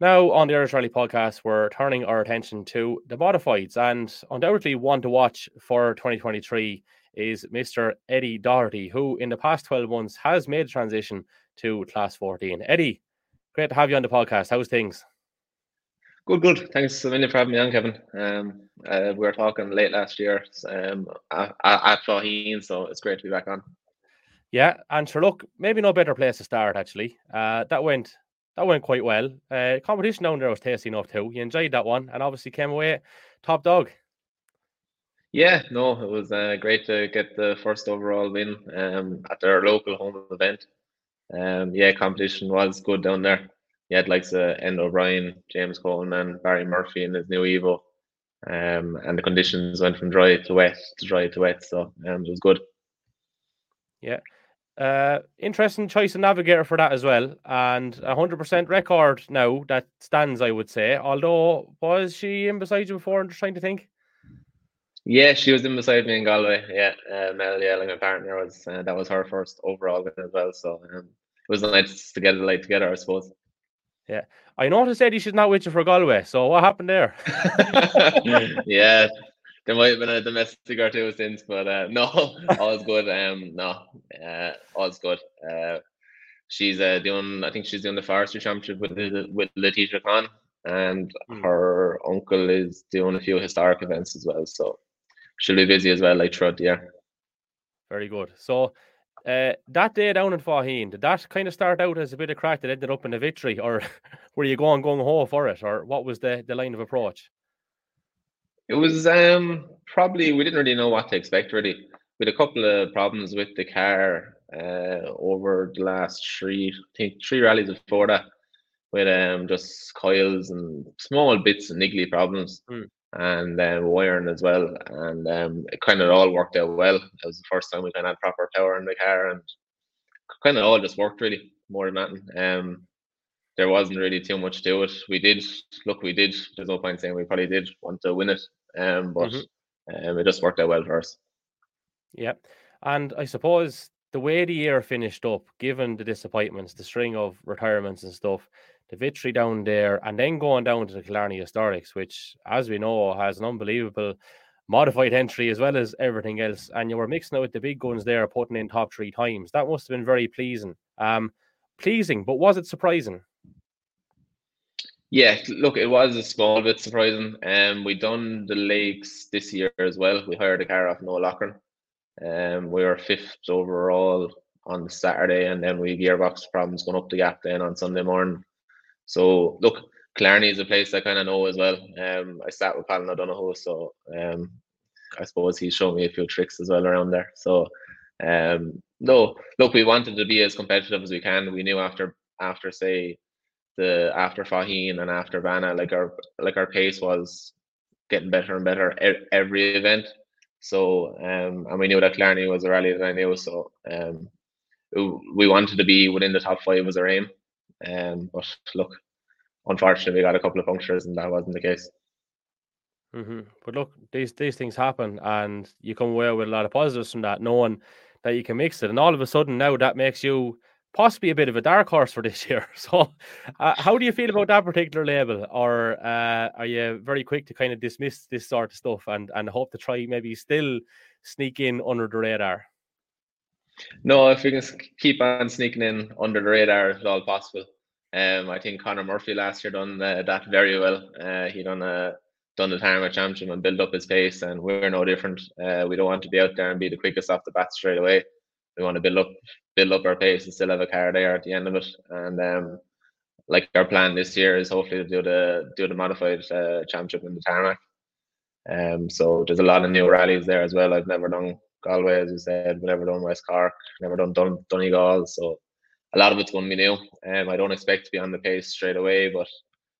Now, on the Irish Rally podcast, we're turning our attention to the modifieds, and undoubtedly one to watch for 2023 is Mr. Eddie Doherty, who in the past 12 months has made a transition to Class 14. Eddie, great to have you on the podcast. How's things? Good, good. Thanks so million for having me on, Kevin. Um, uh, we were talking late last year um, at, at Faugheen, so it's great to be back on. Yeah, and sure, look, maybe no better place to start actually. Uh, that went that went quite well. Uh, competition down there was tasty enough too. You enjoyed that one, and obviously came away top dog. Yeah, no, it was uh, great to get the first overall win um, at our local home event. Um, yeah, competition was good down there you had like the Enda O'Brien, James Coleman, Barry Murphy in his new Evo. Um, and the conditions went from dry to wet to dry to wet, so um, it was good. Yeah. Uh, interesting choice of navigator for that as well, and a hundred percent record now that stands, I would say. Although, was she in beside you before? I'm just trying to think. Yeah, she was in beside me in Galway. Yeah, uh, Mel, yeah, like my partner was. Uh, that was her first overall win as well. So um, it was nice to get it like together, I suppose. Yeah. I noticed Eddie she's not with you for Galway. So what happened there? yeah. There might have been a domestic or two since, but uh, no, all's good. Um, no, uh, all's good. Uh, she's uh, doing. I think she's doing the forestry championship with with Letitia Khan, and mm. her uncle is doing a few historic events as well. So she'll be busy as well, like throughout the year. Very good. So uh, that day down in Faugheen, did that kind of start out as a bit of crack that ended up in a victory, or were you going gung ho for it, or what was the, the line of approach? It was um, probably we didn't really know what to expect. Really, we had a couple of problems with the car uh, over the last three, I think three rallies before that, with um just coils and small bits and niggly problems. Mm and um, wiring as well. And um, it kind of all worked out well. It was the first time we kind of had proper power in the car, and kind of all just worked really more than that. Um, there wasn't really too much to it. We did look, we did. There's no point saying we probably did want to win it, um, but mm-hmm. um, it just worked out well for us. Yeah, and I suppose the way the year finished up, given the disappointments, the string of retirements and stuff, the victory down there, and then going down to the Killarney Historics, which, as we know, has an unbelievable modified entry as well as everything else. And you were mixing it with the big guns there, putting in top three times. That must have been very pleasing. Um, pleasing, but was it surprising? Yeah, look, it was a small bit surprising. Um, we done the lakes this year as well. We hired a car off Noah Lochran. Um, we were fifth overall on Saturday, and then we gearbox problems going up the gap then on Sunday morning. So look, Killarney is a place I kind of know as well. Um, I sat with Colin O'Donoghue, so um, I suppose he's shown me a few tricks as well around there. So um, no, look, we wanted to be as competitive as we can. We knew after after say the after Faugheen and after Vanna, like our like our pace was getting better and better every event. So um, and we knew that Killarney was a rally that I knew. So um, we wanted to be within the top five was our aim. Um, but look, unfortunately, we got a couple of punctures, and that wasn't the case. Mm-hmm. But look, these these things happen, and you come away with a lot of positives from that, knowing that you can mix it. And all of a sudden, now that makes you possibly a bit of a dark horse for this year. So, uh, how do you feel about that particular label, or uh, are you very quick to kind of dismiss this sort of stuff and and hope to try maybe still sneak in under the radar? No, if we can keep on sneaking in under the radar, at all possible. Um, I think Connor Murphy last year done uh, that very well. Uh, he done a uh, done the Tarmac Championship and build up his pace, and we're no different. Uh, we don't want to be out there and be the quickest off the bat straight away. We want to build up build up our pace and still have a car there at the end of it. And um, like our plan this year is hopefully to do the do the modified uh, championship in the Tarmac. Um, so there's a lot of new rallies there as well. I've never done Galway, as you said, never done West Cork, never done Dun- Donegal. So a lot of it's going to be new. Um, I don't expect to be on the pace straight away, but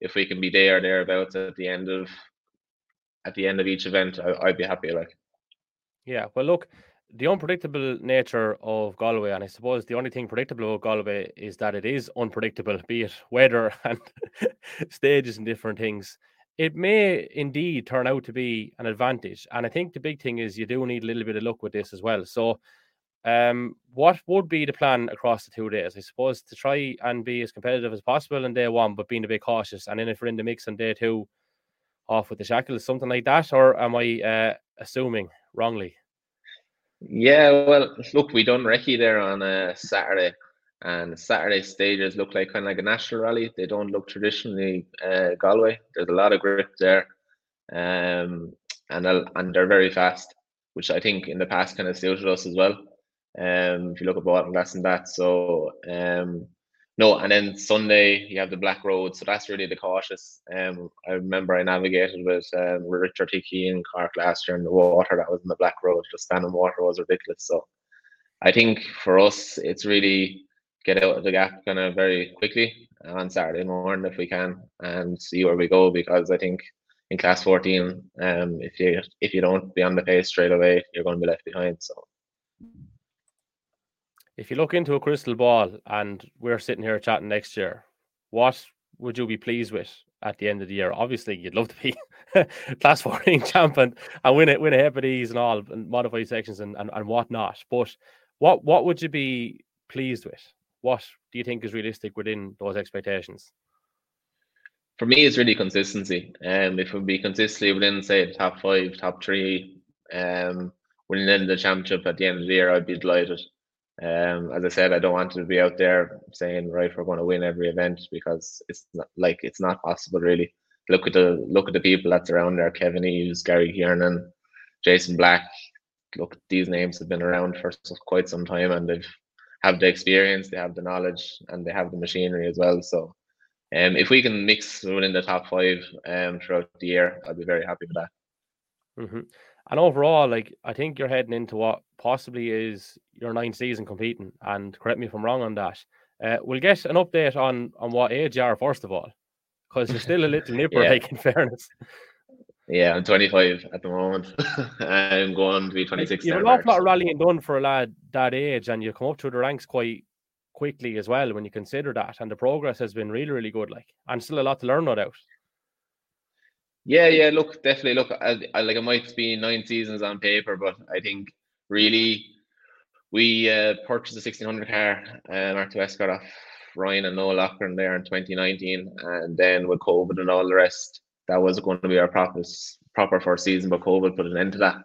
if we can be there or thereabouts at the end of at the end of each event, I, would be happy. Like, yeah. Well, look, the unpredictable nature of Galway, and I suppose the only thing predictable about Galway is that it is unpredictable, be it weather and stages and different things it may indeed turn out to be an advantage. And I think the big thing is you do need a little bit of luck with this as well. So Um, what would be the plan across the two days? I suppose to try and be as competitive as possible in day one, but being a bit cautious. And then if we're in the mix on day two, off with the shackles, something like that, or am I uh, assuming wrongly? Yeah, well, look, we done recce there on a Saturday, and Saturday stages look like kind of like a national rally. They don't look traditionally uh, Galway. There's a lot of grip there, um, and and they're very fast, which I think in the past kind of suited us as well. Um, if you look at less than that, so um, no, and then Sunday you have the Black Road, so that's really the cautious. Um, I remember I navigated with um, Richard Hickey in Cork last year in the water that was in the Black Road. Just standing water was ridiculous. So I think for us, it's really get out of the gap kind of very quickly on Saturday morning if we can and see where we go because I think in class 14 um if you if you don't be on the pace straight away you're going to be left behind so if you look into a crystal ball and we're sitting here chatting next year, what would you be pleased with at the end of the year? Obviously, you'd love to be class 14 champion and win it, win a Hepatitis and all, and modified sections and, and, and whatnot. But what what would you be pleased with? What do you think is realistic within those expectations? For me, it's really consistency. Um, if we be consistently within, say, the top five, top three, um, winning the championship at the end of the year, I'd be delighted. Um, as I said, I don't want to be out there saying right we're going to win every event because it's not like it's not possible really. Look at the look at the people that's around there: Kevin Eves, Gary Kiernan, Jason Black. Look, these names have been around for quite some time, and they've have the experience, they have the knowledge, and they have the machinery as well. So, um, if we can mix within the top five um throughout the year, I'd be very happy with that. Mm-hmm. And overall, like I think you're heading into what possibly is your ninth season competing. And correct me if I'm wrong on that. Uh, we'll get an update on on what age you are first of all, because you're still a little nipper, yeah. like in fairness. Yeah, I'm 25 at the moment. I'm going to be 26. You have an awful lot of rallying done for a lad that age, and you come up through the ranks quite quickly as well when you consider that. And the progress has been really, really good. Like, and still a lot to learn, no doubt. Yeah, yeah. Look, definitely. Look, I, I, like it might be nine seasons on paper, but I think really we uh, purchased a 1600 car, uh, Mark Escort off Ryan and Noah Loughlin there in 2019, and then with COVID and all the rest, that was going to be our proper proper first season, but COVID put an end to that.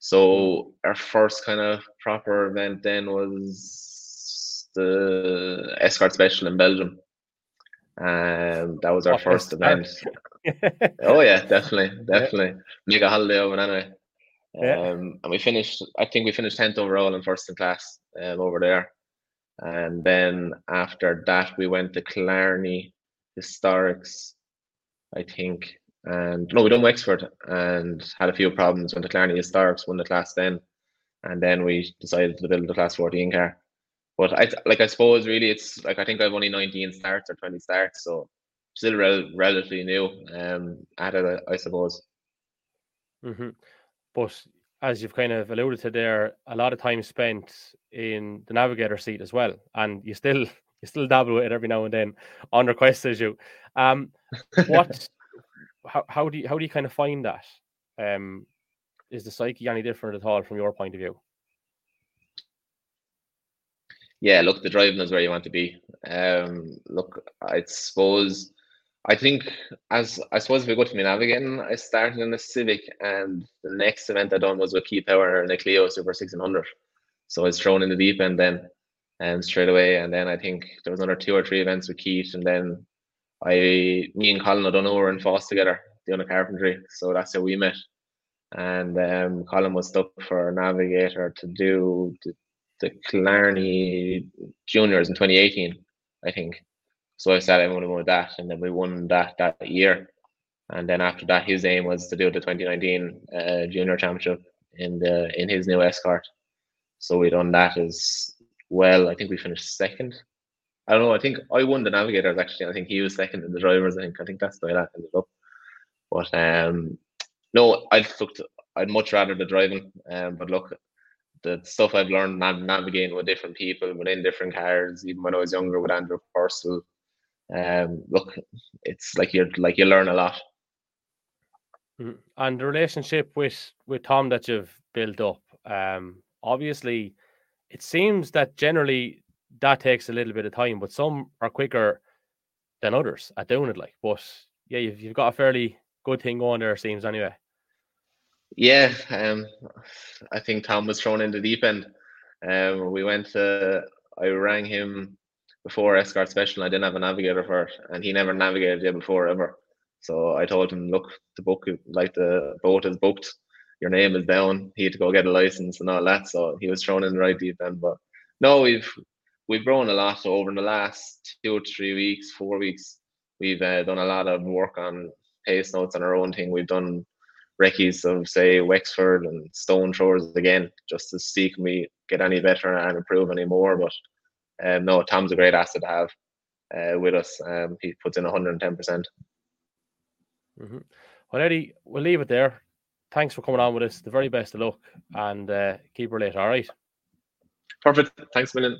So our first kind of proper event then was the Escort Special in Belgium. Um, that was our first event. oh yeah, definitely, definitely. Yeah. Make a holiday of it anyway. Yeah. Um, and we finished. I think we finished tenth overall and first in class um, over there. And then after that, we went to Killarney Historics, I think. And no, we done Wexford and had a few problems. Went to Killarney Historics, won the class then, and then we decided to build the class fourteen car. But I like I suppose really it's like I think I've only 19 starts or 20 starts, so still rel- relatively new um, at it, I suppose. Mm-hmm. But as you've kind of alluded to there, a lot of time spent in the navigator seat as well, and you still you still dabble with it every now and then on request as you. Um, what? how, how do you how do you kind of find that? Um, is the psyche any different at all from your point of view? Yeah, look, the driving is where you want to be. Um, look, I suppose, I think as I suppose if we go to me navigating, I started in the Civic, and the next event I done was with Keith Power and the Clio Super 1600. So I was thrown in the deep end then, and straight away. And then I think there was another two or three events with Keith, and then I, me and Colin O'Donoghue were in FÁS together doing a carpentry, so that's how we met. And um, Colin was stuck for a navigator to do the Killarney Juniors in 2018, I think. So I said I want to with that, and then we won that that year. And then after that, his aim was to do the 2019 uh, Junior Championship in the in his new escort. So we done that as well. I think we finished second. I don't know. I think I won the navigators actually. I think he was second in the drivers. I think I think that's the way that ended up. But um, no, I'd looked. I'd much rather the driving. Um, but look, the stuff I've learned nav- navigating with different people within different cars, even when I was younger with Andrew Purcell. Um, look, it's like you're like you learn a lot. Mm-hmm. And the relationship with with Tom that you've built up, um, obviously, it seems that generally that takes a little bit of time, but some are quicker than others at doing it. Like, but yeah, you've, you've got a fairly good thing going there, seems anyway. Yeah, um, I think Tom was thrown in the deep end. Um, we went to, I rang him before Escort Special. I didn't have a navigator for it, and he never navigated yet before ever. So I told him, look, the book, like the boat is booked, your name is down. He had to go get a license and all that. So he was thrown in the right deep end. But no, we've we've grown a lot over the last two or three weeks, four weeks. We've uh, done a lot of work on pace notes on our own thing. We've done recce's of say Wexford and Stone Shores again, just to see can we get any better and improve any more. But um, no, Tom's a great asset to have uh, with us. Um, he puts in 110 percent. Mm-hmm. Well, Eddie, we'll leave it there. Thanks for coming on with us. The very best of luck and uh, keep her late. All right. Perfect. Thanks a million.